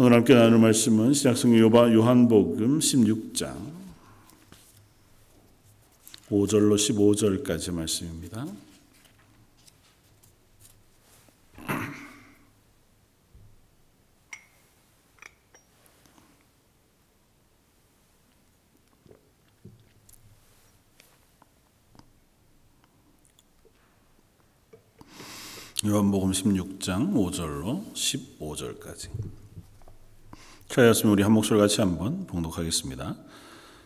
오늘 함께 나눌 말씀은 신약성 요한복음 16장 5절로 15절까지 말씀입니다. 요한복음 16장 5절로 15절까지. 차였으면 우리 한 목소리 같이 한번 봉독하겠습니다.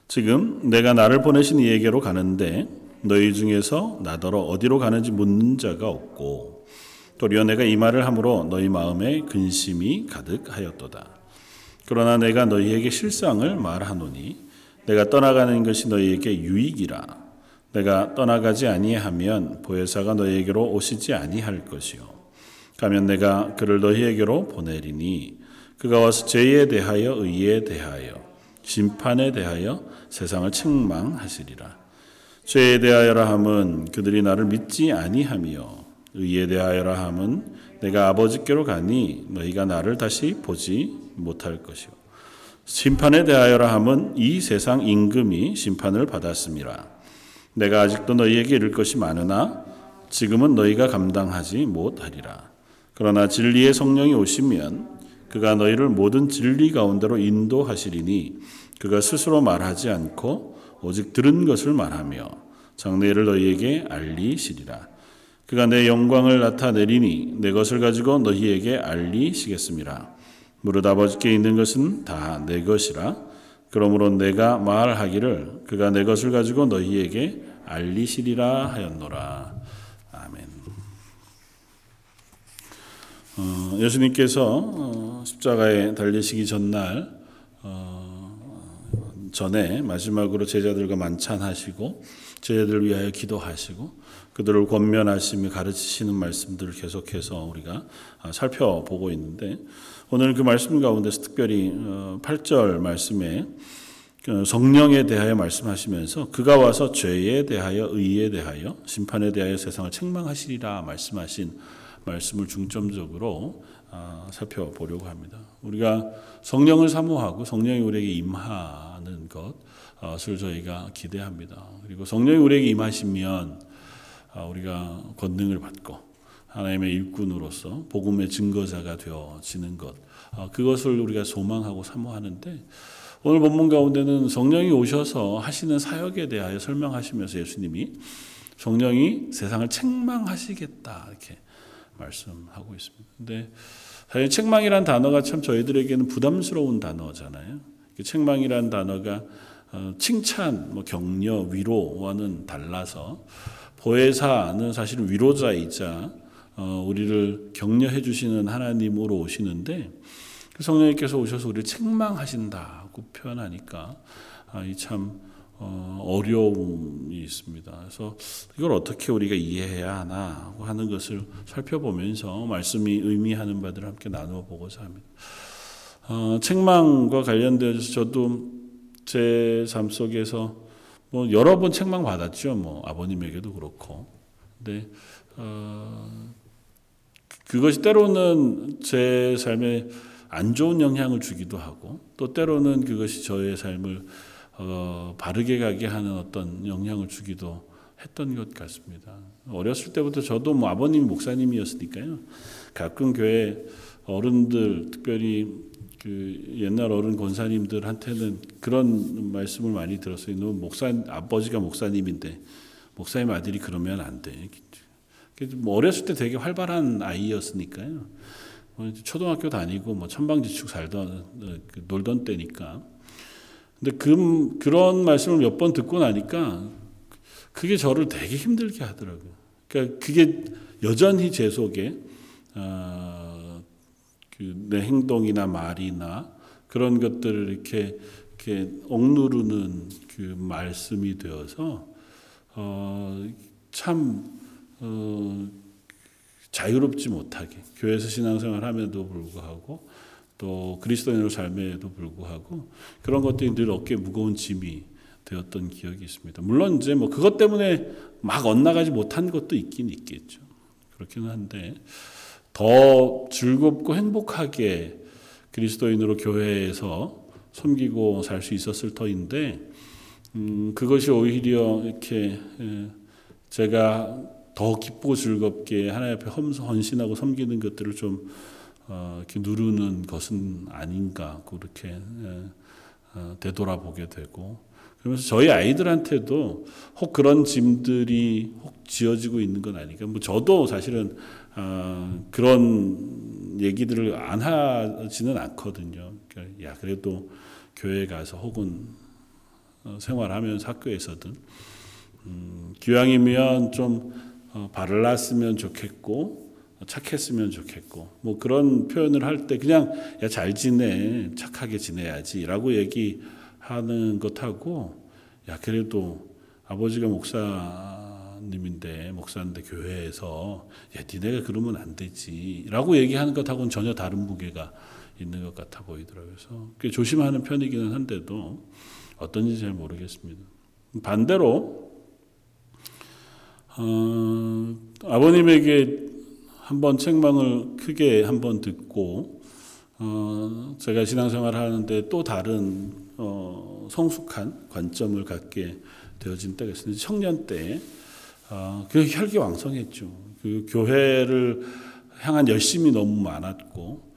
지금 내가 나를 보내신 이에게로 가는데 너희 중에서 나더러 어디로 가는지 묻는 자가 없고 도리어 내가 이 말을 함으로 너희 마음에 근심이 가득하였도다. 그러나 내가 너희에게 실상을 말하노니 내가 떠나가는 것이 너희에게 유익이라. 내가 떠나가지 아니하면 보혜사가 너희에게로 오시지 아니할 것이요 가면 내가 그를 너희에게로 보내리니 그가 와서 죄에 대하여 의에 대하여 심판에 대하여 세상을 책망하시리라. 죄에 대하여라 함은 그들이 나를 믿지 아니하며 의에 대하여라 함은 내가 아버지께로 가니 너희가 나를 다시 보지 못할 것이요. 심판에 대하여라 함은 이 세상 임금이 심판을 받았음이라 내가 아직도 너희에게 이를 것이 많으나 지금은 너희가 감당하지 못하리라. 그러나 진리의 성령이 오시면 그가 너희를 모든 진리 가운데로 인도하시리니 그가 스스로 말하지 않고 오직 들은 것을 말하며 장래를 너희에게 알리시리라. 그가 내 영광을 나타내리니 내 것을 가지고 너희에게 알리시겠습니다. 무릇 아버지께 있는 것은 다 내 것이라 그러므로 내가 말하기를 그가 내 것을 가지고 너희에게 알리시리라 하였노라. 아멘. 어, 예수님께서 어, 십자가에 달리시기 전날 어, 전에 마지막으로 제자들과 만찬하시고 제자들을 위하여 기도하시고 그들을 권면하시며 가르치시는 말씀들을 계속해서 우리가 살펴보고 있는데 오늘 그 말씀 가운데서 특별히 8절 말씀에 그 성령에 대하여 말씀하시면서 그가 와서 죄에 대하여 의에 대하여 심판에 대하여 세상을 책망하시리라 말씀하신 말씀을 중점적으로 아, 살펴보려고 합니다. 우리가 성령을 사모하고 성령이 우리에게 임하는 것을 저희가 기대합니다. 그리고 성령이 우리에게 임하시면 아, 우리가 권능을 받고 하나님의 일꾼으로서 복음의 증거자가 되어지는 것 아, 그것을 우리가 소망하고 사모하는데 오늘 본문 가운데는 성령이 오셔서 하시는 사역에 대하여 설명하시면서 예수님이 성령이 세상을 책망하시겠다 이렇게 말씀하고 있습니다. 근데 사실 책망이란 단어가 참 저희들에게는 부담스러운 단어잖아요. 책망이란 단어가 어, 칭찬, 뭐 격려, 위로와는 달라서 보혜사는 사실은 위로자이자 어, 우리를 격려해 주시는 하나님으로 오시는데 그 성령님께서 오셔서 우리를 책망하신다고 표현하니까 아, 이참 어, 어려움이 있습니다. 그래서 이걸 어떻게 우리가 이해해야 하나 하는 것을 살펴보면서 말씀이 의미하는 바들을 함께 나누어 보고자 합니다. 어, 책망과 관련되어서 저도 제 삶 속에서 뭐 여러 번 책망 받았죠. 뭐 아버님에게도 그렇고. 근데 어, 그것이 때로는 제 삶에 안 좋은 영향을 주기도 하고 또 때로는 그것이 저의 삶을 어, 바르게 가게 하는 어떤 영향을 주기도 했던 것 같습니다. 어렸을 때부터 저도 뭐 아버님 목사님이었으니까요. 가끔 교회 어른들 특별히 그 옛날 어른 권사님들한테는 그런 말씀을 많이 들었어요. 너 목사 아버지가 목사님인데 목사님 아들이 그러면 안 돼. 뭐 어렸을 때 되게 활발한 아이였으니까요. 뭐 초등학교 다니고 뭐 천방지축 살던 어, 그 놀던 때니까. 근데 그 그런 말씀을 몇 번 듣고 나니까 그게 저를 되게 힘들게 하더라고요. 그러니까 그게 여전히 제 속에 어, 그내 행동이나 말이나 그런 것들을 이렇게 이렇게 억누르는 그 말씀이 되어서 어, 참 어, 자유롭지 못하게 교회에서 신앙생활 함에도 불구하고 또 그리스도인으로 삶에도 불구하고 그런 것들이 늘 어깨에 무거운 짐이 되었던 기억이 있습니다. 물론 이제 뭐 그것 때문에 막 엇나가지 못한 것도 있긴 있겠죠. 그렇기는 한데 더 즐겁고 행복하게 그리스도인으로 교회에서 섬기고 살 수 있었을 터인데 음, 그것이 오히려 이렇게 에, 제가 더 기쁘고 즐겁게 하나님 앞에 헌- 헌신하고 섬기는 것들을 좀 어, 이렇게 누르는 것은 아닌가 그렇게 에, 어, 되돌아보게 되고 그러면서 저희 아이들한테도 혹 그런 짐들이 혹 지어지고 있는 건 아닌가. 뭐 저도 사실은 어, 그런 얘기들을 안 하지는 않거든요. 그러니까 야 그래도 교회 가서 혹은 어, 생활하면서 학교에서든 음, 기왕이면 좀 어, 바를났으면 좋겠고 착했으면 좋겠고 뭐 그런 표현을 할 때 그냥 야 잘 지내 착하게 지내야지라고 얘기하는 것하고 야 그래도 아버지가 목사님인데 목사인데 교회에서 야 니네가 그러면 안 되지라고 얘기하는 것하고는 전혀 다른 무게가 있는 것 같아 보이더라고요. 그래서 꽤 조심하는 편이기는 한데도 어떤지 잘 모르겠습니다. 반대로 어, 아버님에게 한번 책망을 크게 한번 듣고 어, 제가 신앙생활 하는데 또 다른 어, 성숙한 관점을 갖게 되어진 때가 있었는데 청년 때 어, 그 혈기왕성했죠. 그 교회를 향한 열심이 너무 많았고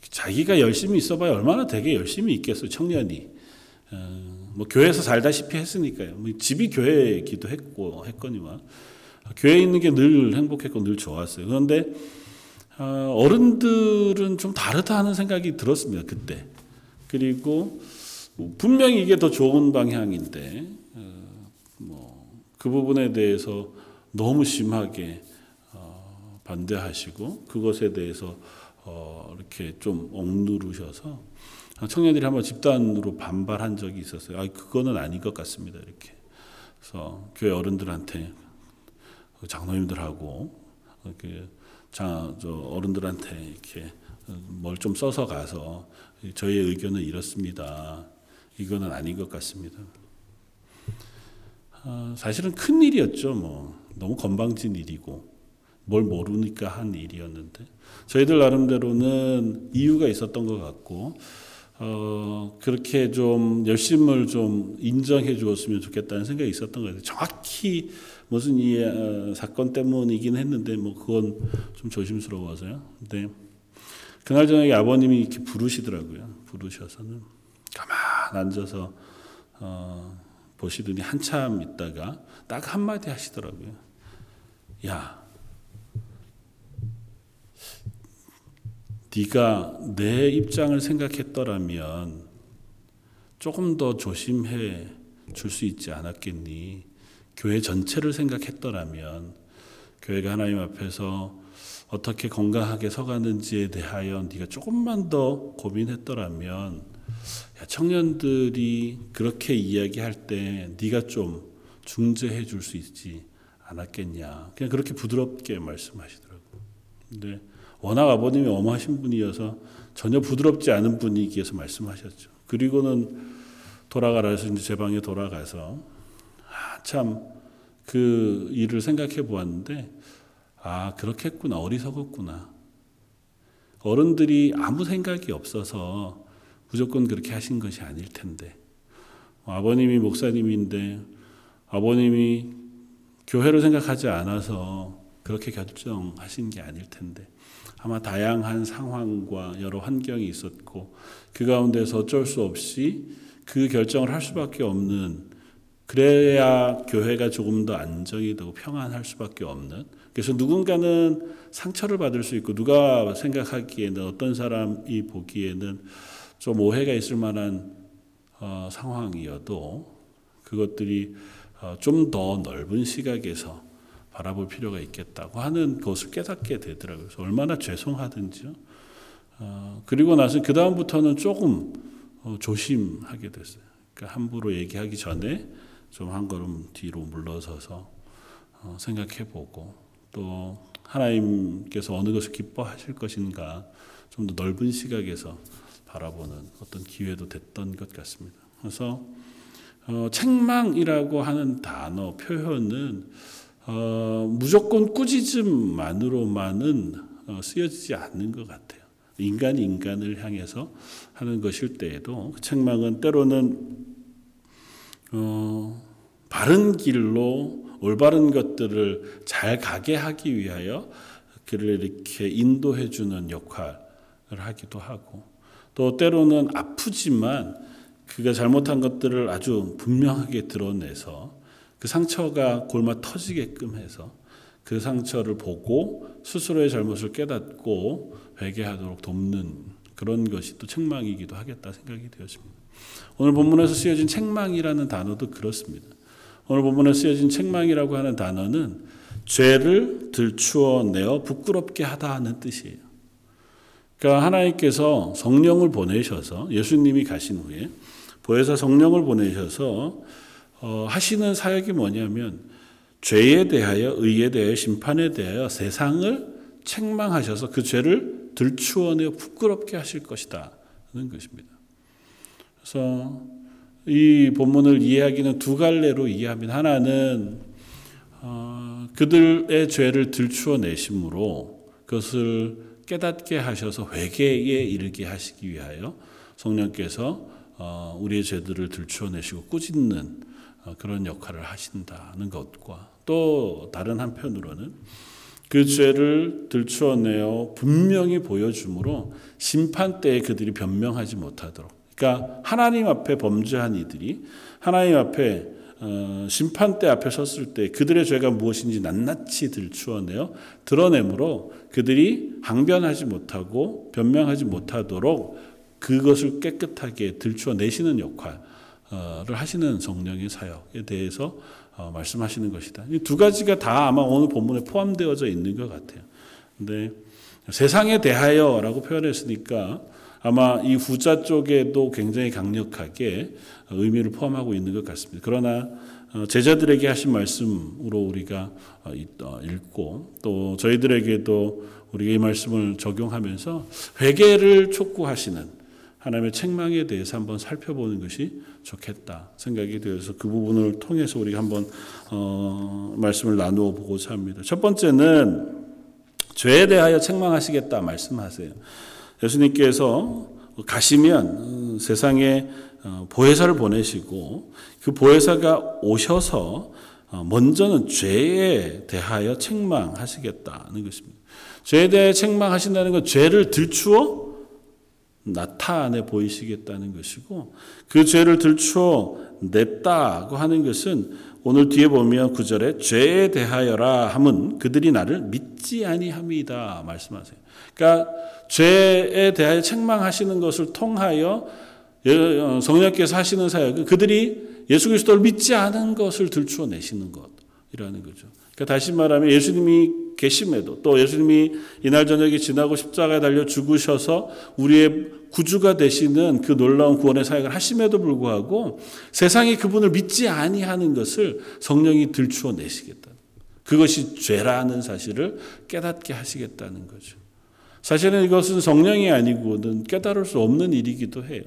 자기가 열심히 있어봐야 얼마나 되게 열심히 있겠어 청년이. 어, 뭐 교회에서 살다시피 했으니까요. 뭐 집이 교회이기도 했고 했거니와 교회에 있는 게 늘 행복했고 늘 좋았어요. 그런데 어, 어른들은 좀 다르다 하는 생각이 들었습니다 그때. 그리고 분명히 이게 더 좋은 방향인데 어, 뭐그 부분에 대해서 너무 심하게 어, 반대하시고 그것에 대해서 어, 이렇게 좀 억누르셔서 청년들이 한번 집단으로 반발한 적이 있었어요. 아, 그거는 아닌 것 같습니다. 이렇게. 그래서 교회 어른들한테 그 장로님들하고 이렇게 자, 저 어른들한테 이렇게 뭘 좀 써서 가서 저희의 의견은 이렇습니다. 이거는 아닌 것 같습니다. 어, 사실은 큰 일이었죠. 뭐 너무 건방진 일이고 뭘 모르니까 한 일이었는데 저희들 나름대로는 이유가 있었던 것 같고 어, 그렇게 좀 열심을 좀 인정해 주었으면 좋겠다는 생각이 있었던 것 같아요. 정확히 무슨 이 어, 사건 때문이긴 했는데 뭐 그건 좀 조심스러워서요. 근데 그날 저녁에 아버님이 이렇게 부르시더라고요. 부르셔서는 가만 앉아서 어, 보시더니 한참 있다가 딱 한마디 하시더라고요. 야, 네가 내 입장을 생각했더라면 조금 더 조심해 줄 수 있지 않았겠니? 교회 전체를 생각했더라면 교회가 하나님 앞에서 어떻게 건강하게 서가는지에 대하여 네가 조금만 더 고민했더라면 야, 청년들이 그렇게 이야기할 때 네가 좀 중재해 줄 수 있지 않았겠냐. 그냥 그렇게 부드럽게 말씀하시더라고요. 근데 워낙 아버님이 엄하신 분이어서 전혀 부드럽지 않은 분위기에서 말씀하셨죠. 그리고는 돌아가라 해서 이제 제 방에 돌아가서 한 참 그 일을 생각해 보았는데 아 그렇겠구나. 어리석었구나. 어른들이 아무 생각이 없어서 무조건 그렇게 하신 것이 아닐 텐데. 아버님이 목사님인데 아버님이 교회를 생각하지 않아서 그렇게 결정하신 게 아닐 텐데 아마 다양한 상황과 여러 환경이 있었고 그 가운데서 어쩔 수 없이 그 결정을 할 수밖에 없는 그래야 교회가 조금 더 안정이 되고 평안할 수밖에 없는 그래서 누군가는 상처를 받을 수 있고 누가 생각하기에는 어떤 사람이 보기에는 좀 오해가 있을 만한 어, 상황이어도 그것들이 어, 좀 더 넓은 시각에서 바라볼 필요가 있겠다고 하는 것을 깨닫게 되더라고요. 그래서 얼마나 죄송하든지요. 어, 그리고 나서 그 다음부터는 조금 어, 조심하게 됐어요. 그러니까 함부로 얘기하기 전에 좀 한 걸음 뒤로 물러서서 어, 생각해보고 또 하나님께서 어느 것을 기뻐하실 것인가 좀 더 넓은 시각에서 바라보는 어떤 기회도 됐던 것 같습니다. 그래서 어, 책망이라고 하는 단어 표현은 어, 무조건 꾸짖음만으로만은 어, 쓰여지지 않는 것 같아요. 인간이 인간을 향해서 하는 것일 때에도 그 책망은 때로는 어, 바른 길로 올바른 것들을 잘 가게 하기 위하여 그를 이렇게 인도해 주는 역할을 하기도 하고 또 때로는 아프지만 그가 잘못한 것들을 아주 분명하게 드러내서 그 상처가 골마 터지게끔 해서 그 상처를 보고 스스로의 잘못을 깨닫고 회개하도록 돕는 그런 것이 또 책망이기도 하겠다 생각이 되었습니다. 오늘 본문에서 쓰여진 책망이라는 단어도 그렇습니다. 오늘 본문에 쓰여진 책망이라고 하는 단어는 죄를 들추어 내어 부끄럽게 하다는 뜻이에요. 그러니까 하나님께서 성령을 보내셔서 예수님이 가신 후에 보혜사 성령을 보내셔서 어, 하시는 사역이 뭐냐면 죄에 대하여 의에 대하여 심판에 대하여 세상을 책망하셔서 그 죄를 들추어내어 부끄럽게 하실 것이다 는 것입니다. 그래서 이 본문을 이해하기는 두 갈래로 이해합니다. 하나는 어, 그들의 죄를 들추어 내심으로 그것을 깨닫게 하셔서 회개에 이르게 하시기 위하여 성령께서 어, 우리의 죄들을 들추어내시고 꾸짖는 어, 그런 역할을 하신다는 것과 또 다른 한편으로는 그 죄를 들추어내어 분명히 보여주므로 심판 때에 그들이 변명하지 못하도록. 그러니까 하나님 앞에 범죄한 이들이 하나님 앞에 어, 심판대 앞에 섰을 때 그들의 죄가 무엇인지 낱낱이 들추어내어 드러내므로 그들이 항변하지 못하고 변명하지 못하도록 그것을 깨끗하게 들추어내시는 역할을 하시는 성령의 사역에 대해서 어, 말씀하시는 것이다. 이 두 가지가 다 아마 오늘 본문에 포함되어져 있는 것 같아요. 근데 세상에 대하여라고 표현했으니까 아마 이 후자 쪽에도 굉장히 강력하게 의미를 포함하고 있는 것 같습니다. 그러나 어, 제자들에게 하신 말씀으로 우리가 어, 읽고 또 저희들에게도 우리가 이 말씀을 적용하면서 회개를 촉구하시는 하나님의 책망에 대해서 한번 살펴보는 것이 좋겠다 생각이 되어서 그 부분을 통해서 우리가 한번 어, 말씀을 나누어 보고자 합니다. 첫 번째는 죄에 대하여 책망하시겠다 말씀하세요. 예수님께서 가시면 어, 세상에 어, 보혜사를 보내시고 그 보혜사가 오셔서 어, 먼저는 죄에 대하여 책망하시겠다는 것입니다. 죄에 대해 책망하신다는 건 죄를 들추어 나타내 보이시겠다는 것이고 그 죄를 들추어 냈다고 하는 것은 오늘 뒤에 보면 구절에 죄에 대하여라 함은 그들이 나를 믿지 아니함이다 말씀하세요. 그러니까 죄에 대하여 책망하시는 것을 통하여 어, 성령께서 하시는 사역은 그들이 예수 그리스도를 믿지 않은 것을 들추어 내시는 것이라는 거죠. 그러니까 다시 말하면 예수님이 계심에도 또 예수님이 이날 저녁에 지나고 십자가에 달려 죽으셔서 우리의 구주가 되시는 그 놀라운 구원의 사역을 하심에도 불구하고 세상이 그분을 믿지 아니하는 것을 성령이 들추어 내시겠다. 그것이 죄라는 사실을 깨닫게 하시겠다는 거죠. 사실은 이것은 성령이 아니고는 깨달을 수 없는 일이기도 해요.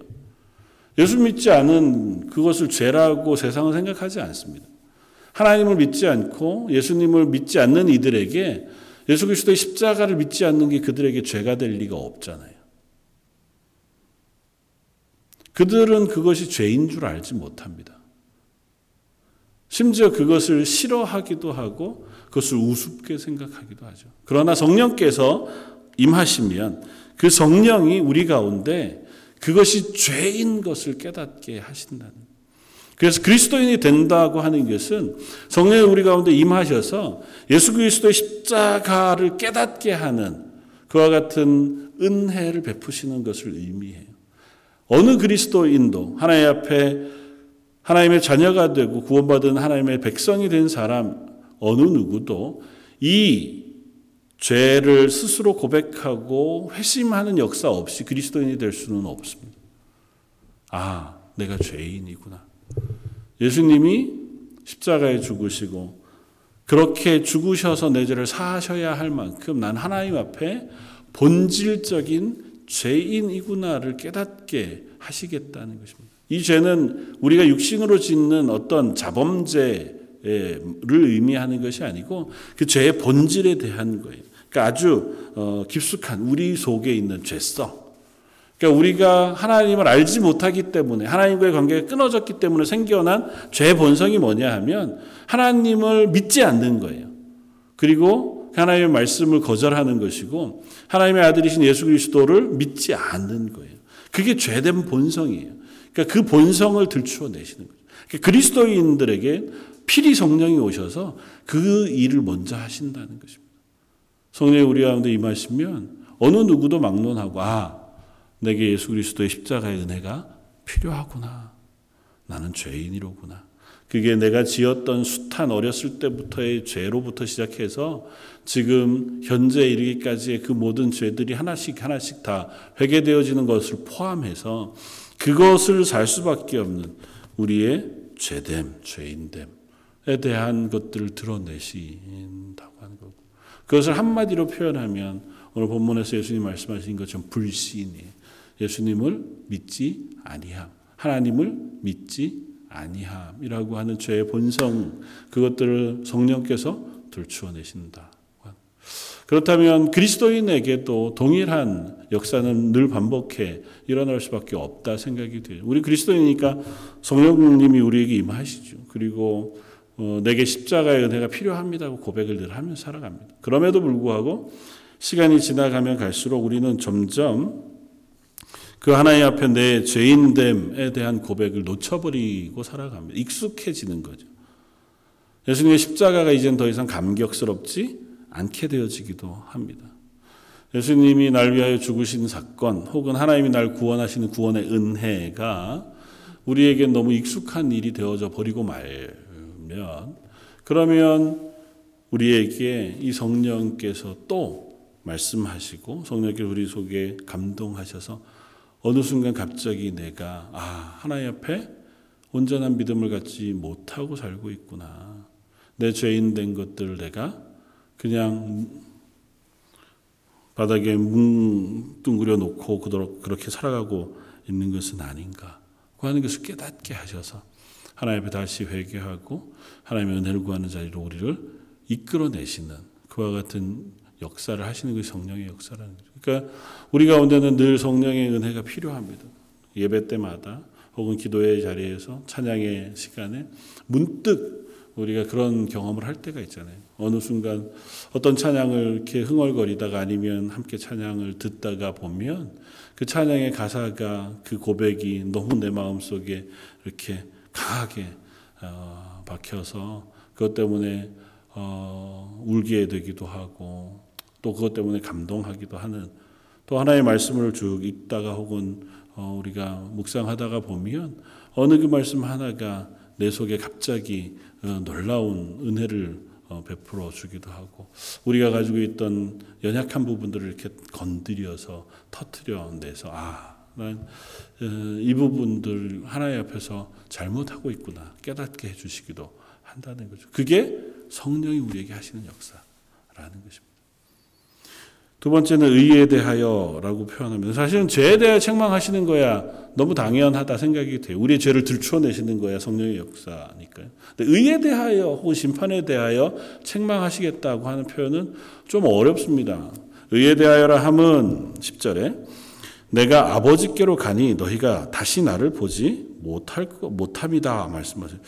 예수 믿지 않은 그것을 죄라고 세상은 생각하지 않습니다. 하나님을 믿지 않고 예수님을 믿지 않는 이들에게 예수 그리스도의 십자가를 믿지 않는 게 그들에게 죄가 될 리가 없잖아요. 그들은 그것이 죄인 줄 알지 못합니다. 심지어 그것을 싫어하기도 하고 그것을 우습게 생각하기도 하죠. 그러나 성령께서 임하시면 그 성령이 우리 가운데 그것이 죄인 것을 깨닫게 하신다는. 그래서 그리스도인이 된다고 하는 것은 성령이 우리 가운데 임하셔서 예수 그리스도의 십자가를 깨닫게 하는 그와 같은 은혜를 베푸시는 것을 의미해요. 어느 그리스도인도 하나님 앞에 하나님의 자녀가 되고 구원받은 하나님의 백성이 된 사람 어느 누구도 이 죄를 스스로 고백하고 회심하는 역사 없이 그리스도인이 될 수는 없습니다. 아, 내가 죄인이구나. 예수님이 십자가에 죽으시고 그렇게 죽으셔서 내 죄를 사하셔야 할 만큼 난 하나님 앞에 본질적인 죄인이구나를 깨닫게 하시겠다는 것입니다. 이 죄는 우리가 육신으로 짓는 어떤 자범죄 를 의미하는 것이 아니고 그 죄의 본질에 대한 거예요. 그러니까 아주 어, 깊숙한 우리 속에 있는 죄성. 그러니까 우리가 하나님을 알지 못하기 때문에 하나님과의 관계가 끊어졌기 때문에 생겨난 죄 본성이 뭐냐 하면 하나님을 믿지 않는 거예요. 그리고 하나님의 말씀을 거절하는 것이고 하나님의 아들이신 예수 그리스도를 믿지 않는 거예요. 그게 죄된 본성이에요. 그러니까 그 본성을 들추어 내시는 거죠. 그러니까 그리스도인들에게 필히 성령이 오셔서 그 일을 먼저 하신다는 것입니다. 성령이 우리 가운데 임하시면 어느 누구도 막론하고 아 내게 예수 그리스도의 십자가의 은혜가 필요하구나. 나는 죄인이로구나. 그게 내가 지었던 숱한 어렸을 때부터의 죄로부터 시작해서 지금 현재 이르기까지의 그 모든 죄들이 하나씩 하나씩 다 회개되어지는 것을 포함해서 그것을 살 수밖에 없는 우리의 죄됨, 죄인됨에 대한 것들을 드러내신다고 하는 거고. 그것을 한마디로 표현하면 오늘 본문에서 예수님 말씀하신 것처럼 불신이에요. 예수님을 믿지 아니함. 하나님을 믿지 아니함이라고 하는 죄의 본성 그것들을 성령께서 들추어 내신다. 그렇다면 그리스도인에게도 동일한 역사는 늘 반복해 일어날 수밖에 없다 생각이 돼요. 우리 그리스도인이니까 성령님이 우리에게 임하시죠. 그리고 어, 내게 십자가의 은혜가 필요합니다고 고백을 늘 하며 살아갑니다. 그럼에도 불구하고 시간이 지나가면 갈수록 우리는 점점 그 하나님 앞에 내 죄인됨에 대한 고백을 놓쳐버리고 살아갑니다. 익숙해지는 거죠. 예수님의 십자가가 이젠 더 이상 감격스럽지 않게 되어지기도 합니다. 예수님이 날 위하여 죽으신 사건 혹은 하나님이 날 구원하시는 구원의 은혜가 우리에게 너무 익숙한 일이 되어져 버리고 말면 그러면 우리에게 이 성령께서 또 말씀하시고 성령께서 우리 속에 감동하셔서 어느 순간 갑자기 내가 아 하나님 앞에 온전한 믿음을 갖지 못하고 살고 있구나. 내 죄인 된 것들을 내가 그냥 바닥에 뭉뚱그려 놓고 그렇게 살아가고 있는 것은 아닌가. 그 하는 것을 깨닫게 하셔서 하나님 앞에 다시 회개하고 하나님의 은혜를 구하는 자리로 우리를 이끌어내시는 그와 같은 역사를 하시는 그 성령의 역사라는 거죠. 그러니까 우리 가운데는 늘 성령의 은혜가 필요합니다. 예배 때마다 혹은 기도의 자리에서 찬양의 시간에 문득 우리가 그런 경험을 할 때가 있잖아요. 어느 순간 어떤 찬양을 이렇게 흥얼거리다가 아니면 함께 찬양을 듣다가 보면 그 찬양의 가사가 그 고백이 너무 내 마음 속에 이렇게 강하게 어, 박혀서 그것 때문에 어, 울게 되기도 하고 또 그것 때문에 감동하기도 하는 또 하나의 말씀을 쭉 읽다가 혹은 어, 우리가 묵상하다가 보면 어느 그 말씀 하나가 내 속에 갑자기 어, 놀라운 은혜를 어, 베풀어 주기도 하고 우리가 가지고 있던 연약한 부분들을 이렇게 건드려서 터트려 내서 아, 난 이 부분들 하나의 앞에서 잘못하고 있구나 깨닫게 해주시기도 한다는 거죠. 그게 성령이 우리에게 하시는 역사라는 것입니다. 두 번째는 의에 대하여라고 표현합니다. 사실은 죄에 대하여 책망하시는 거야 너무 당연하다 생각이 돼요. 우리의 죄를 들추어내시는 거야 성령의 역사니까요. 근데 의에 대하여 혹은 심판에 대하여 책망하시겠다고 하는 표현은 좀 어렵습니다. 의에 대하여라 함은 10절에 내가 아버지께로 가니 너희가 다시 나를 보지 못할 못함이다 말씀하세요.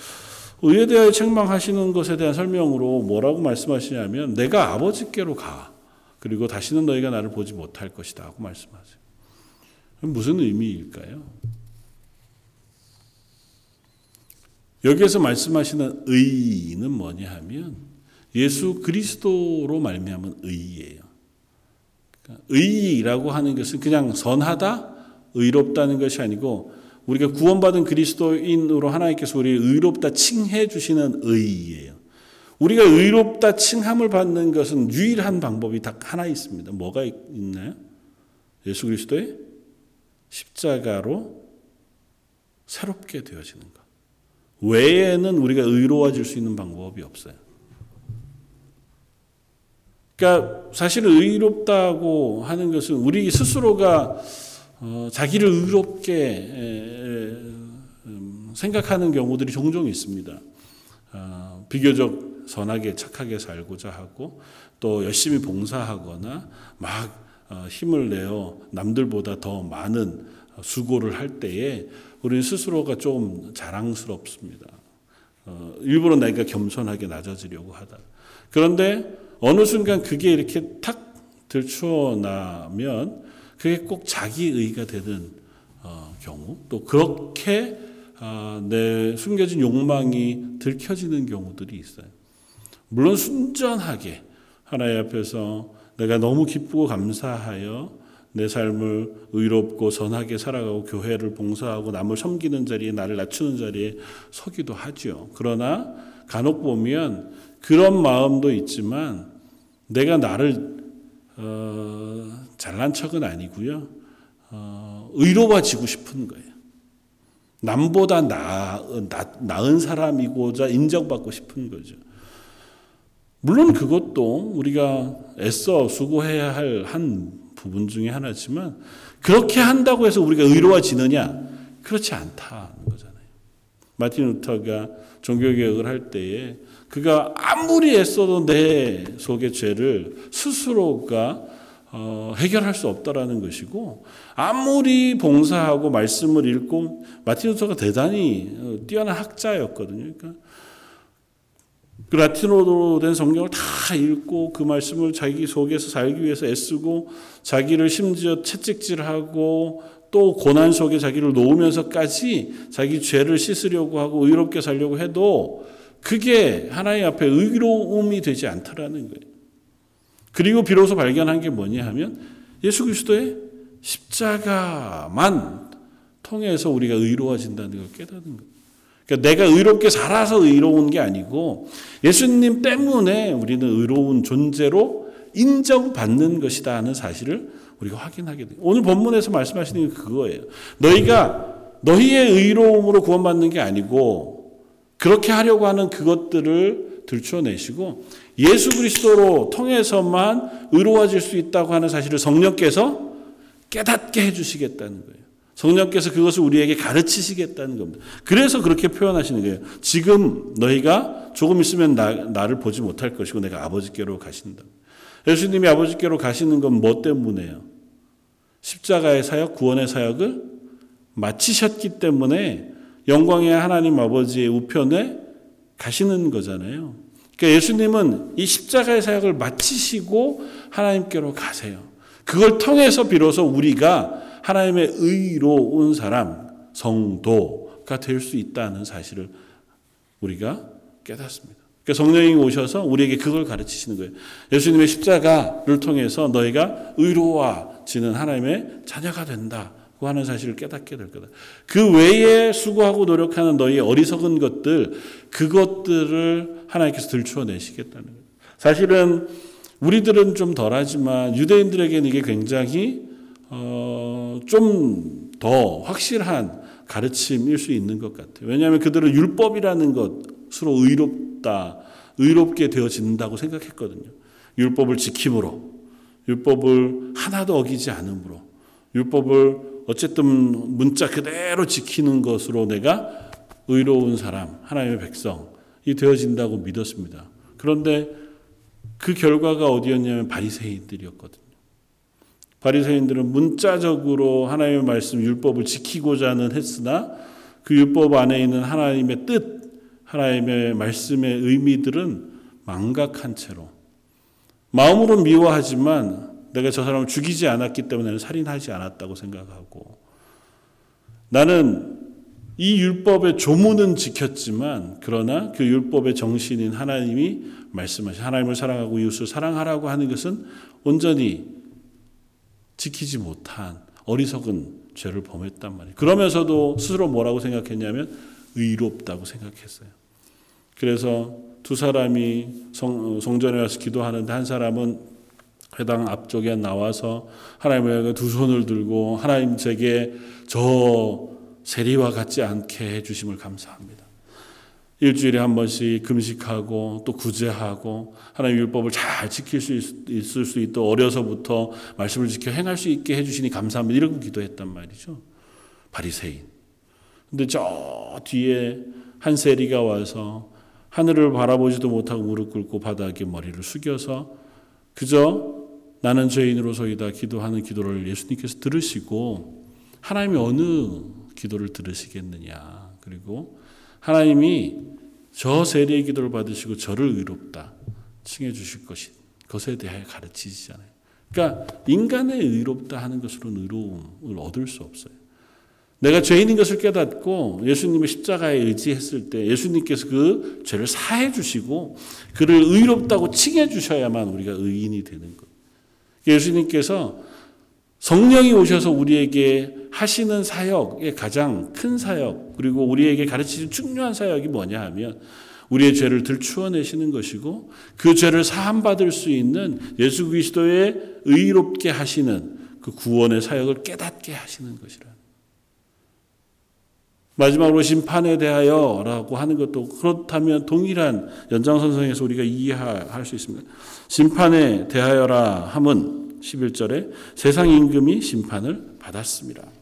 의에 대하여 책망하시는 것에 대한 설명으로 뭐라고 말씀하시냐면 내가 아버지께로 가. 그리고 다시는 너희가 나를 보지 못할 것이다 하고 말씀하세요. 무슨 의미일까요? 여기에서 말씀하시는 의는 뭐냐 하면 예수 그리스도로 말미암은 의예요. 그러니까 의라고 하는 것은 그냥 선하다, 의롭다는 것이 아니고 우리가 구원받은 그리스도인으로 하나님께서 우리를 의롭다 칭해 주시는 의예요. 우리가 의롭다 칭함을 받는 것은 유일한 방법이 딱 하나 있습니다. 뭐가 있나요? 예수 그리스도의 십자가로 새롭게 되어지는 것. 외에는 우리가 의로워질 수 있는 방법이 없어요. 그러니까 사실 의롭다고 하는 것은 우리 스스로가 어, 자기를 의롭게 음, 생각하는 경우들이 종종 있습니다. 어, 비교적 선하게 착하게 살고자 하고 또 열심히 봉사하거나 막 어, 힘을 내어 남들보다 더 많은 수고를 할 때에 우리는 스스로가 좀 자랑스럽습니다. 어, 일부러 내가 겸손하게 낮아지려고 하다. 그런데 어느 순간 그게 이렇게 탁 들추어 나면 그게 꼭 자기의가 되는 어, 경우 또 그렇게 아, 내 숨겨진 욕망이 들켜지는 경우들이 있어요. 물론 순전하게 하나님 앞에서 내가 너무 기쁘고 감사하여 내 삶을 의롭고 선하게 살아가고 교회를 봉사하고 남을 섬기는 자리에 나를 낮추는 자리에 서기도 하죠. 그러나 간혹 보면 그런 마음도 있지만 내가 나를 어, 잘난 척은 아니고요. 어, 의로워지고 싶은 거예요. 남보다 나은, 나, 나은 사람이고자 인정받고 싶은 거죠. 물론 그것도 우리가 애써 수고해야 할 한 부분 중에 하나지만 그렇게 한다고 해서 우리가 의로워지느냐? 그렇지 않다는 거잖아요. 마틴 루터가 종교개혁을 할 때에 그가 아무리 애써도 내 속의 죄를 스스로가 어, 해결할 수 없다라는 것이고 아무리 봉사하고 말씀을 읽고 마틴 루터가 대단히 어, 뛰어난 학자였거든요. 그러니까 그 라틴어로 된 성경을 다 읽고 그 말씀을 자기 속에서 살기 위해서 애쓰고 자기를 심지어 채찍질하고 또 고난 속에 자기를 놓으면서까지 자기 죄를 씻으려고 하고 의롭게 살려고 해도 그게 하나님 앞에 의로움이 되지 않더라는 거예요. 그리고 비로소 발견한 게 뭐냐 하면 예수 그리스도의 십자가만 통해서 우리가 의로워진다는 걸 깨닫는 거예요. 그러니까 내가 의롭게 살아서 의로운 게 아니고 예수님 때문에 우리는 의로운 존재로 인정받는 것이다 하는 사실을 우리가 확인하게 돼요. 오늘 본문에서 말씀하시는 게 그거예요. 너희가 너희의 의로움으로 구원받는 게 아니고 그렇게 하려고 하는 그것들을 들춰내시고 예수 그리스도로 통해서만 의로워질 수 있다고 하는 사실을 성령께서 깨닫게 해주시겠다는 거예요. 성령께서 그것을 우리에게 가르치시겠다는 겁니다. 그래서 그렇게 표현하시는 거예요. 지금 너희가 조금 있으면 나, 나를 보지 못할 것이고 내가 아버지께로 가신다. 예수님이 아버지께로 가시는 건 뭐 때문에요? 십자가의 사역, 구원의 사역을 마치셨기 때문에 영광의 하나님 아버지의 우편에 가시는 거잖아요. 그러니까 예수님은 이 십자가의 사역을 마치시고 하나님께로 가세요. 그걸 통해서 비로소 우리가 하나님의 의로운 사람, 성도가 될 수 있다는 사실을 우리가 깨닫습니다. 그러니까 성령이 오셔서 우리에게 그걸 가르치시는 거예요. 예수님의 십자가를 통해서 너희가 의로워지는 하나님의 자녀가 된다고 하는 사실을 깨닫게 될 거다. 그 외에 수고하고 노력하는 너희의 어리석은 것들, 그것들을 하나님께서 들추어 내시겠다는 거예요. 사실은 우리들은 좀 덜하지만 유대인들에게는 이게 굉장히 어, 좀 더 확실한 가르침일 수 있는 것 같아요. 왜냐하면 그들은 율법이라는 것으로 의롭다, 의롭게 되어진다고 생각했거든요. 율법을 지킴으로, 율법을 하나도 어기지 않음으로, 율법을 어쨌든 문자 그대로 지키는 것으로 내가 의로운 사람, 하나님의 백성이 되어진다고 믿었습니다. 그런데 그 결과가 어디였냐면 바리새인들이었거든요. 바리새인들은 문자적으로 하나님의 말씀 율법을 지키고자는 했으나 그 율법 안에 있는 하나님의 뜻, 하나님의 말씀의 의미들은 망각한 채로 마음으로 미워하지만 내가 저 사람을 죽이지 않았기 때문에 살인하지 않았다고 생각하고 나는 이 율법의 조문은 지켰지만 그러나 그 율법의 정신인 하나님이 말씀하신 하나님을 사랑하고 이웃을 사랑하라고 하는 것은 온전히 지키지 못한 어리석은 죄를 범했단 말이에요. 그러면서도 스스로 뭐라고 생각했냐면 의롭다고 생각했어요. 그래서 두 사람이 성, 성전에 와서 기도하는데 한 사람은 회당 앞쪽에 나와서 하나님의 두 손을 들고 하나님 제게 저 세리와 같지 않게 해주심을 감사합니다. 일주일에 한 번씩 금식하고 또 구제하고 하나님 율법을 잘 지킬 수 있, 을수 있도록 어려서부터 말씀을 지켜 행할 수 있게 해주시니 감사합니다. 이러고 기도했단 말이죠. 바리새인. 근데 저 뒤에 한 세리가 와서 하늘을 바라보지도 못하고 무릎 꿇고 바닥에 머리를 숙여서 그저 나는 죄인으로서이다 기도하는 기도를 예수님께서 들으시고 하나님이 어느 기도를 들으시겠느냐. 그리고 하나님이 저 세례의 기도를 받으시고 저를 의롭다 칭해 주실 것이 것에 대하여 가르치시잖아요. 그러니까 인간의 의롭다 하는 것으로는 의로움을 얻을 수 없어요. 내가 죄인인 것을 깨닫고 예수님의 십자가에 의지했을 때 예수님께서 그 죄를 사해 주시고 그를 의롭다고 칭해 주셔야만 우리가 의인이 되는 거예요. 예수님께서 성령이 오셔서 우리에게 하시는 사역의 가장 큰 사역 그리고 우리에게 가르치는 중요한 사역이 뭐냐 하면 우리의 죄를 들추어내시는 것이고 그 죄를 사함 받을 수 있는 예수 그리스도의 의롭게 하시는 그 구원의 사역을 깨닫게 하시는 것이라. 마지막으로 심판에 대하여 라고 하는 것도 그렇다면 동일한 연장선상에서 우리가 이해할 수 있습니다. 심판에 대하여라 함은 11절에 세상 임금이 심판을 받았습니다.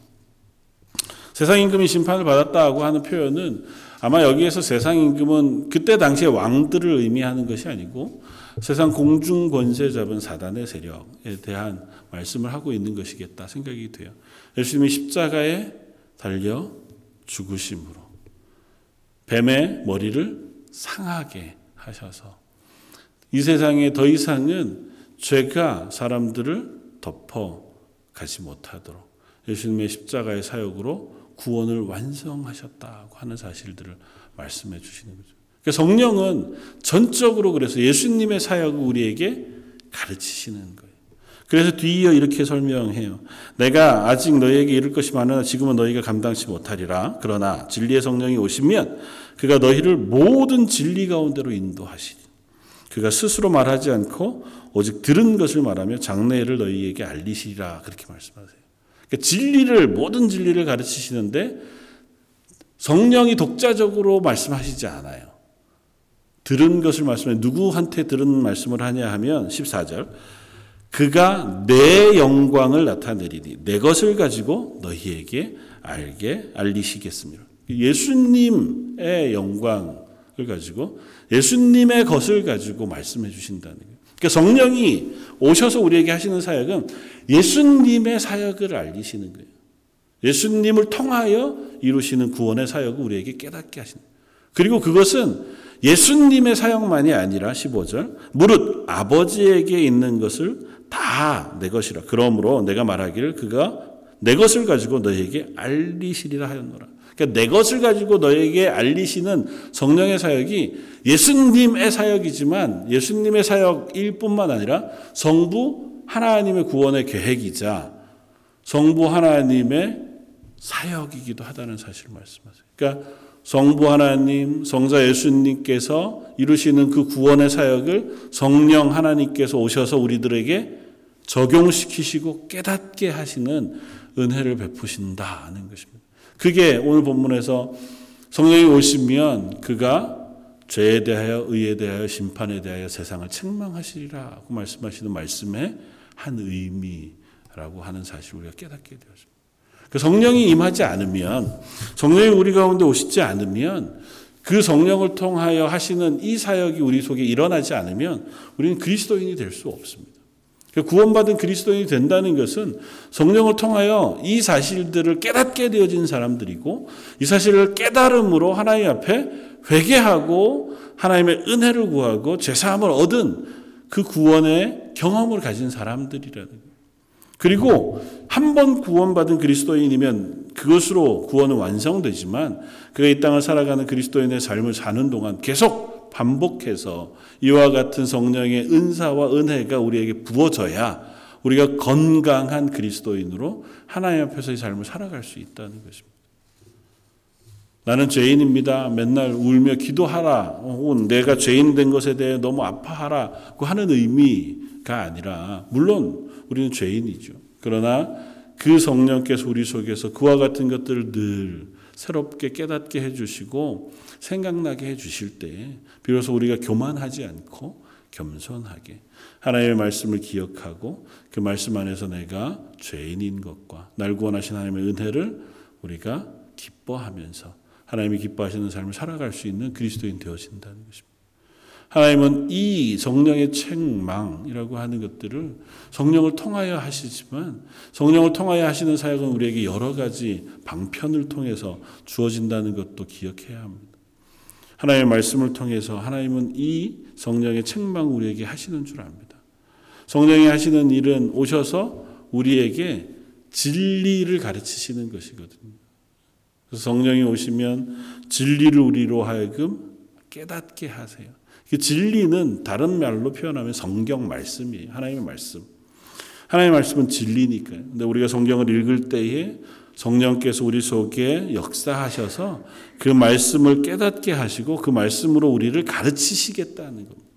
세상 임금이 심판을 받았다고 하는 표현은 아마 여기에서 세상 임금은 그때 당시의 왕들을 의미하는 것이 아니고 세상 공중 권세 잡은 사단의 세력에 대한 말씀을 하고 있는 것이겠다 생각이 돼요. 예수님이 십자가에 달려 죽으심으로 뱀의 머리를 상하게 하셔서 이 세상에 더 이상은 죄가 사람들을 덮어 가지 못하도록 예수님의 십자가의 사역으로 구원을 완성하셨다고 하는 사실들을 말씀해 주시는 거죠. 그러니까 성령은 전적으로 그래서 예수님의 사역을 우리에게 가르치시는 거예요. 그래서 뒤이어 이렇게 설명해요. 내가 아직 너희에게 이를 것이 많으나 지금은 너희가 감당치 못하리라. 그러나 진리의 성령이 오시면 그가 너희를 모든 진리 가운데로 인도하시니 그가 스스로 말하지 않고 오직 들은 것을 말하며 장래를 너희에게 알리시리라. 그렇게 말씀하세요. 그러니까 진리를 모든 진리를 가르치시는데 성령이 독자적으로 말씀하시지 않아요. 들은 것을 말씀해 누구한테 들은 말씀을 하냐 하면 14절 그가 내 영광을 나타내리니 내 것을 가지고 너희에게 알게 알리시겠습니다. 예수님의 영광을 가지고 예수님의 것을 가지고 말씀해 주신다는 거예요. 그러니까 성령이 오셔서 우리에게 하시는 사역은 예수님의 사역을 알리시는 거예요. 예수님을 통하여 이루시는 구원의 사역을 우리에게 깨닫게 하시는 거예요. 그리고 그것은 예수님의 사역만이 아니라 15절 무릇 아버지에게 있는 것을 다 내 것이라. 그러므로 내가 말하기를 그가 내 것을 가지고 너에게 알리시리라 하였노라. 그러니까 내 것을 가지고 너에게 알리시는 성령의 사역이 예수님의 사역이지만 예수님의 사역일 뿐만 아니라 성부 하나님의 구원의 계획이자 성부 하나님의 사역이기도 하다는 사실을 말씀하세요. 그러니까 성부 하나님, 성자 예수님께서 이루시는 그 구원의 사역을 성령 하나님께서 오셔서 우리들에게 적용시키시고 깨닫게 하시는 은혜를 베푸신다는 것입니다. 그게 오늘 본문에서 성령이 오시면 그가 죄에 대하여 의에 대하여 심판에 대하여 세상을 책망하시리라고 말씀하시는 말씀의 한 의미라고 하는 사실을 우리가 깨닫게 되었습니다. 그 성령이 임하지 않으면 성령이 우리 가운데 오시지 않으면 그 성령을 통하여 하시는 이 사역이 우리 속에 일어나지 않으면 우리는 그리스도인이 될 수 없습니다. 그 구원받은 그리스도인이 된다는 것은 성령을 통하여 이 사실들을 깨닫게 되어진 사람들이고 이 사실을 깨달음으로 하나님 앞에 회개하고 하나님의 은혜를 구하고 죄사함을 얻은 그 구원의 경험을 가진 사람들이라는. 그리고 한 번 구원받은 그리스도인이면 그것으로 구원은 완성되지만 그가 이 땅을 살아가는 그리스도인의 삶을 사는 동안 계속 반복해서 이와 같은 성령의 은사와 은혜가 우리에게 부어져야 우리가 건강한 그리스도인으로 하나님 앞에서의 삶을 살아갈 수 있다는 것입니다. 나는 죄인입니다. 맨날 울며 기도하라. 혹은 내가 죄인 된 것에 대해 너무 아파하라 고 하는 의미가 아니라 물론 우리는 죄인이죠. 그러나 그 성령께서 우리 속에서 그와 같은 것들을 늘 새롭게 깨닫게 해주시고 생각나게 해주실 때 비로소 우리가 교만하지 않고 겸손하게 하나님의 말씀을 기억하고 그 말씀 안에서 내가 죄인인 것과 날 구원하신 하나님의 은혜를 우리가 기뻐하면서 하나님이 기뻐하시는 삶을 살아갈 수 있는 그리스도인 되어진다는 것입니다. 하나님은 이 성령의 책망이라고 하는 것들을 성령을 통하여 하시지만 성령을 통하여 하시는 사역은 우리에게 여러 가지 방편을 통해서 주어진다는 것도 기억해야 합니다. 하나님의 말씀을 통해서 하나님은 이 성령의 책망 우리에게 하시는 줄 압니다. 성령이 하시는 일은 오셔서 우리에게 진리를 가르치시는 것이거든요. 성령이 오시면 진리를 우리로 하여금 깨닫게 하세요. 그 진리는 다른 말로 표현하면 성경 말씀이에요. 하나님의 말씀. 하나님의 말씀은 진리니까요. 근데 우리가 성경을 읽을 때에 성령께서 우리 속에 역사하셔서 그 말씀을 깨닫게 하시고 그 말씀으로 우리를 가르치시겠다는 겁니다.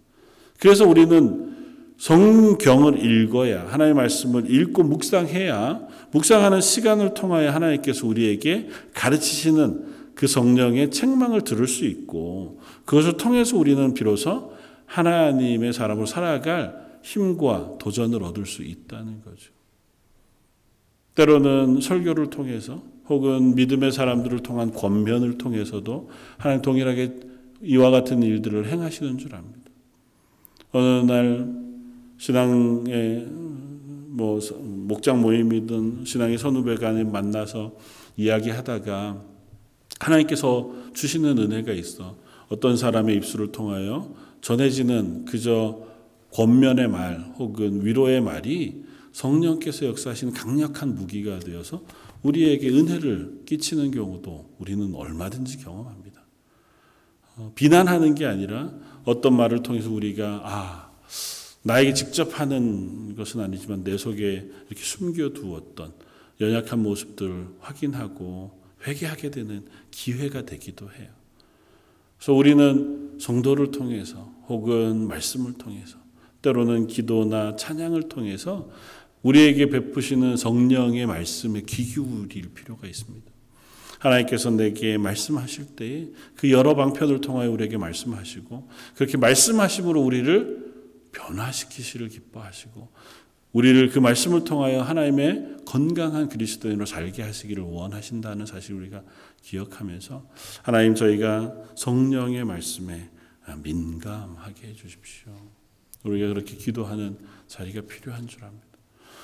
그래서 우리는 성경을 읽어야 하나님의 말씀을 읽고 묵상해야 묵상하는 시간을 통하여 하나님께서 우리에게 가르치시는 그 성령의 책망을 들을 수 있고 그것을 통해서 우리는 비로소 하나님의 사람으로 살아갈 힘과 도전을 얻을 수 있다는 거죠. 때로는 설교를 통해서 혹은 믿음의 사람들을 통한 권면을 통해서도 하나님 동일하게 이와 같은 일들을 행하시는 줄 압니다. 어느 날 신앙의 뭐 목장 모임이든 신앙의 선후배 간에 만나서 이야기하다가 하나님께서 주시는 은혜가 있어 어떤 사람의 입술을 통하여 전해지는 그저 권면의 말 혹은 위로의 말이 성령께서 역사하시는 강력한 무기가 되어서 우리에게 은혜를 끼치는 경우도 우리는 얼마든지 경험합니다. 어, 비난하는 게 아니라 어떤 말을 통해서 우리가 아 나에게 직접 하는 것은 아니지만 내 속에 이렇게 숨겨두었던 연약한 모습들을 확인하고 회개하게 되는 기회가 되기도 해요. 그래서 우리는 성도를 통해서 혹은 말씀을 통해서 때로는 기도나 찬양을 통해서 우리에게 베푸시는 성령의 말씀에 귀 기울일 필요가 있습니다. 하나님께서 내게 말씀하실 때에 그 여러 방편을 통하여 우리에게 말씀하시고 그렇게 말씀하심으로 우리를 변화시키시를 기뻐하시고 우리를 그 말씀을 통하여 하나님의 건강한 그리스도인으로 살게 하시기를 원하신다는 사실 우리가 기억하면서 하나님 저희가 성령의 말씀에 민감하게 해 주십시오. 우리가 그렇게 기도하는 자리가 필요한 줄 압니다.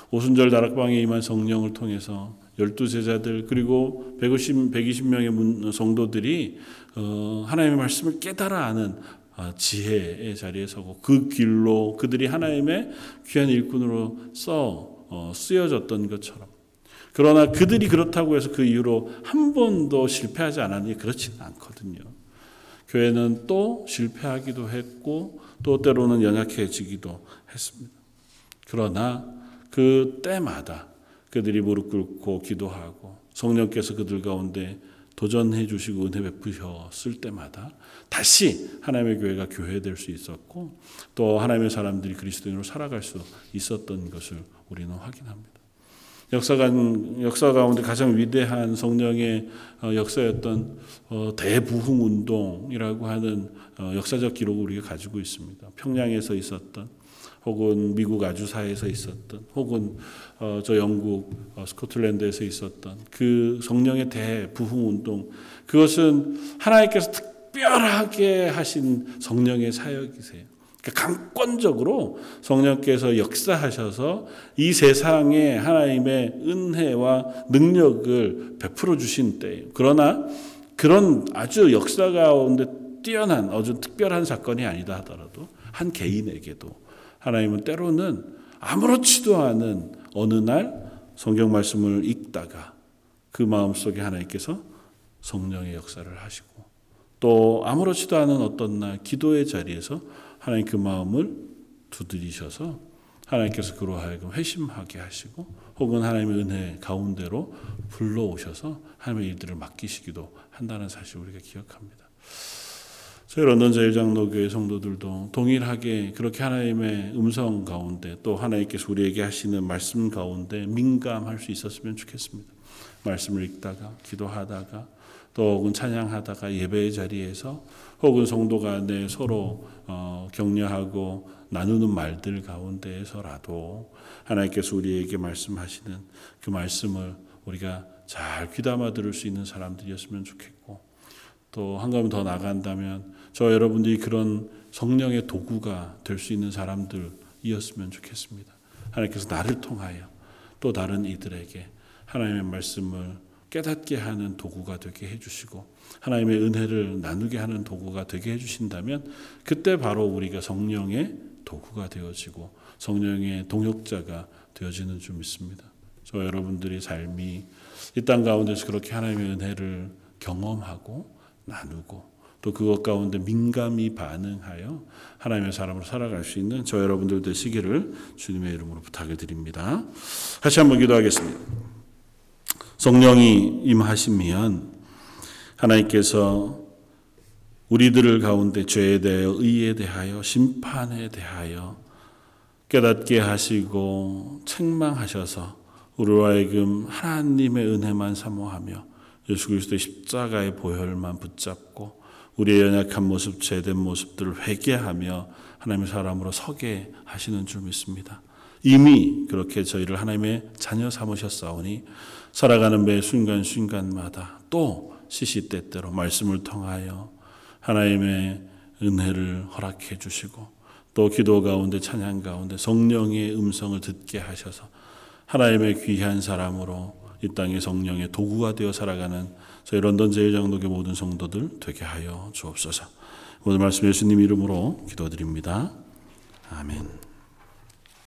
오순절 다락방에 임한 성령을 통해서 열두 제자들 그리고 150, 120명의 성도들이 어, 하나님의 말씀을 깨달아 아는 아, 지혜의 자리에 서고 그 길로 그들이 하나님의 귀한 일꾼으로 써 어, 쓰여졌던 것처럼 그러나 그들이 그렇다고 해서 그 이후로 한 번도 실패하지 않았니 그렇지는 않거든요. 교회는 또 실패하기도 했고 또 때로는 연약해지기도 했습니다. 그러나 그 때마다 그들이 무릎 꿇고 기도하고 성령께서 그들 가운데 도전해 주시고 은혜 베푸셨을 때마다 다시 하나님의 교회가 교회될 수 있었고 또 하나님의 사람들이 그리스도인으로 살아갈 수 있었던 것을 우리는 확인합니다. 역사가 역사 가운데 가장 위대한 성령의 어, 역사였던 어, 대부흥 운동이라고 하는 어, 역사적 기록을 우리가 가지고 있습니다. 평양에서 있었던 혹은 미국 아주사에서 있었던 혹은 어, 저 영국 어, 스코틀랜드에서 있었던 그 성령의 대부흥 운동 그것은 하나님께서 특별하게 하신 성령의 사역이세요. 그러니까 강권적으로 성령께서 역사하셔서 이 세상에 하나님의 은혜와 능력을 베풀어 주신 때예요. 그러나 그런 아주 역사 가운데 뛰어난 아주 특별한 사건이 아니다 하더라도 한 개인에게도 하나님은 때로는 아무렇지도 않은 어느 날 성경 말씀을 읽다가 그 마음속에 하나님께서 성령의 역사를 하시고 또 아무렇지도 않은 어떤 날 기도의 자리에서 하나님 그 마음을 두드리셔서 하나님께서 그로 하여금 회심하게 하시고 혹은 하나님의 은혜 가운데로 불러오셔서 하나님의 일들을 맡기시기도 한다는 사실 우리가 기억합니다. 저희 런던 제일장로교회 성도들도 동일하게 그렇게 하나님의 음성 가운데 또 하나님께서 우리에게 하시는 말씀 가운데 민감할 수 있었으면 좋겠습니다. 말씀을 읽다가 기도하다가 또 혹은 찬양하다가 예배의 자리에서 혹은 성도 간에 서로 어, 격려하고 나누는 말들 가운데에서라도 하나님께서 우리에게 말씀하시는 그 말씀을 우리가 잘 귀담아 들을 수 있는 사람들이었으면 좋겠고 또 한가면 더 나간다면 저 여러분들이 그런 성령의 도구가 될 수 있는 사람들이었으면 좋겠습니다. 하나님께서 나를 통하여 또 다른 이들에게 하나님의 말씀을 깨닫게 하는 도구가 되게 해주시고 하나님의 은혜를 나누게 하는 도구가 되게 해주신다면 그때 바로 우리가 성령의 도구가 되어지고 성령의 동역자가 되어지는 줄 믿습니다. 저 여러분들의 삶이 이 땅 가운데서 그렇게 하나님의 은혜를 경험하고 나누고 또 그것 가운데 민감히 반응하여 하나님의 사람으로 살아갈 수 있는 저 여러분들 되시기를 주님의 이름으로 부탁을 드립니다. 다시 한번 기도하겠습니다. 성령이 임하시면 하나님께서 우리들을 가운데 죄에 대하여 의에 대하여 심판에 대하여 깨닫게 하시고 책망하셔서 우리와 하여금 하나님의 은혜만 사모하며 예수 그리스도의 십자가의 보혈만 붙잡고 우리의 연약한 모습, 죄된 모습들을 회개하며 하나님의 사람으로 서게 하시는 줄 믿습니다. 이미 그렇게 저희를 하나님의 자녀 삼으셨사오니 살아가는 매 순간순간마다 또 시시때때로 말씀을 통하여 하나님의 은혜를 허락해 주시고 또 기도 가운데 찬양 가운데 성령의 음성을 듣게 하셔서 하나님의 귀한 사람으로 이 땅의 성령의 도구가 되어 살아가는 저희 런던 제일장독의 모든 성도들 되게 하여 주옵소서. 오늘 말씀 예수님 이름으로 기도드립니다. 아멘.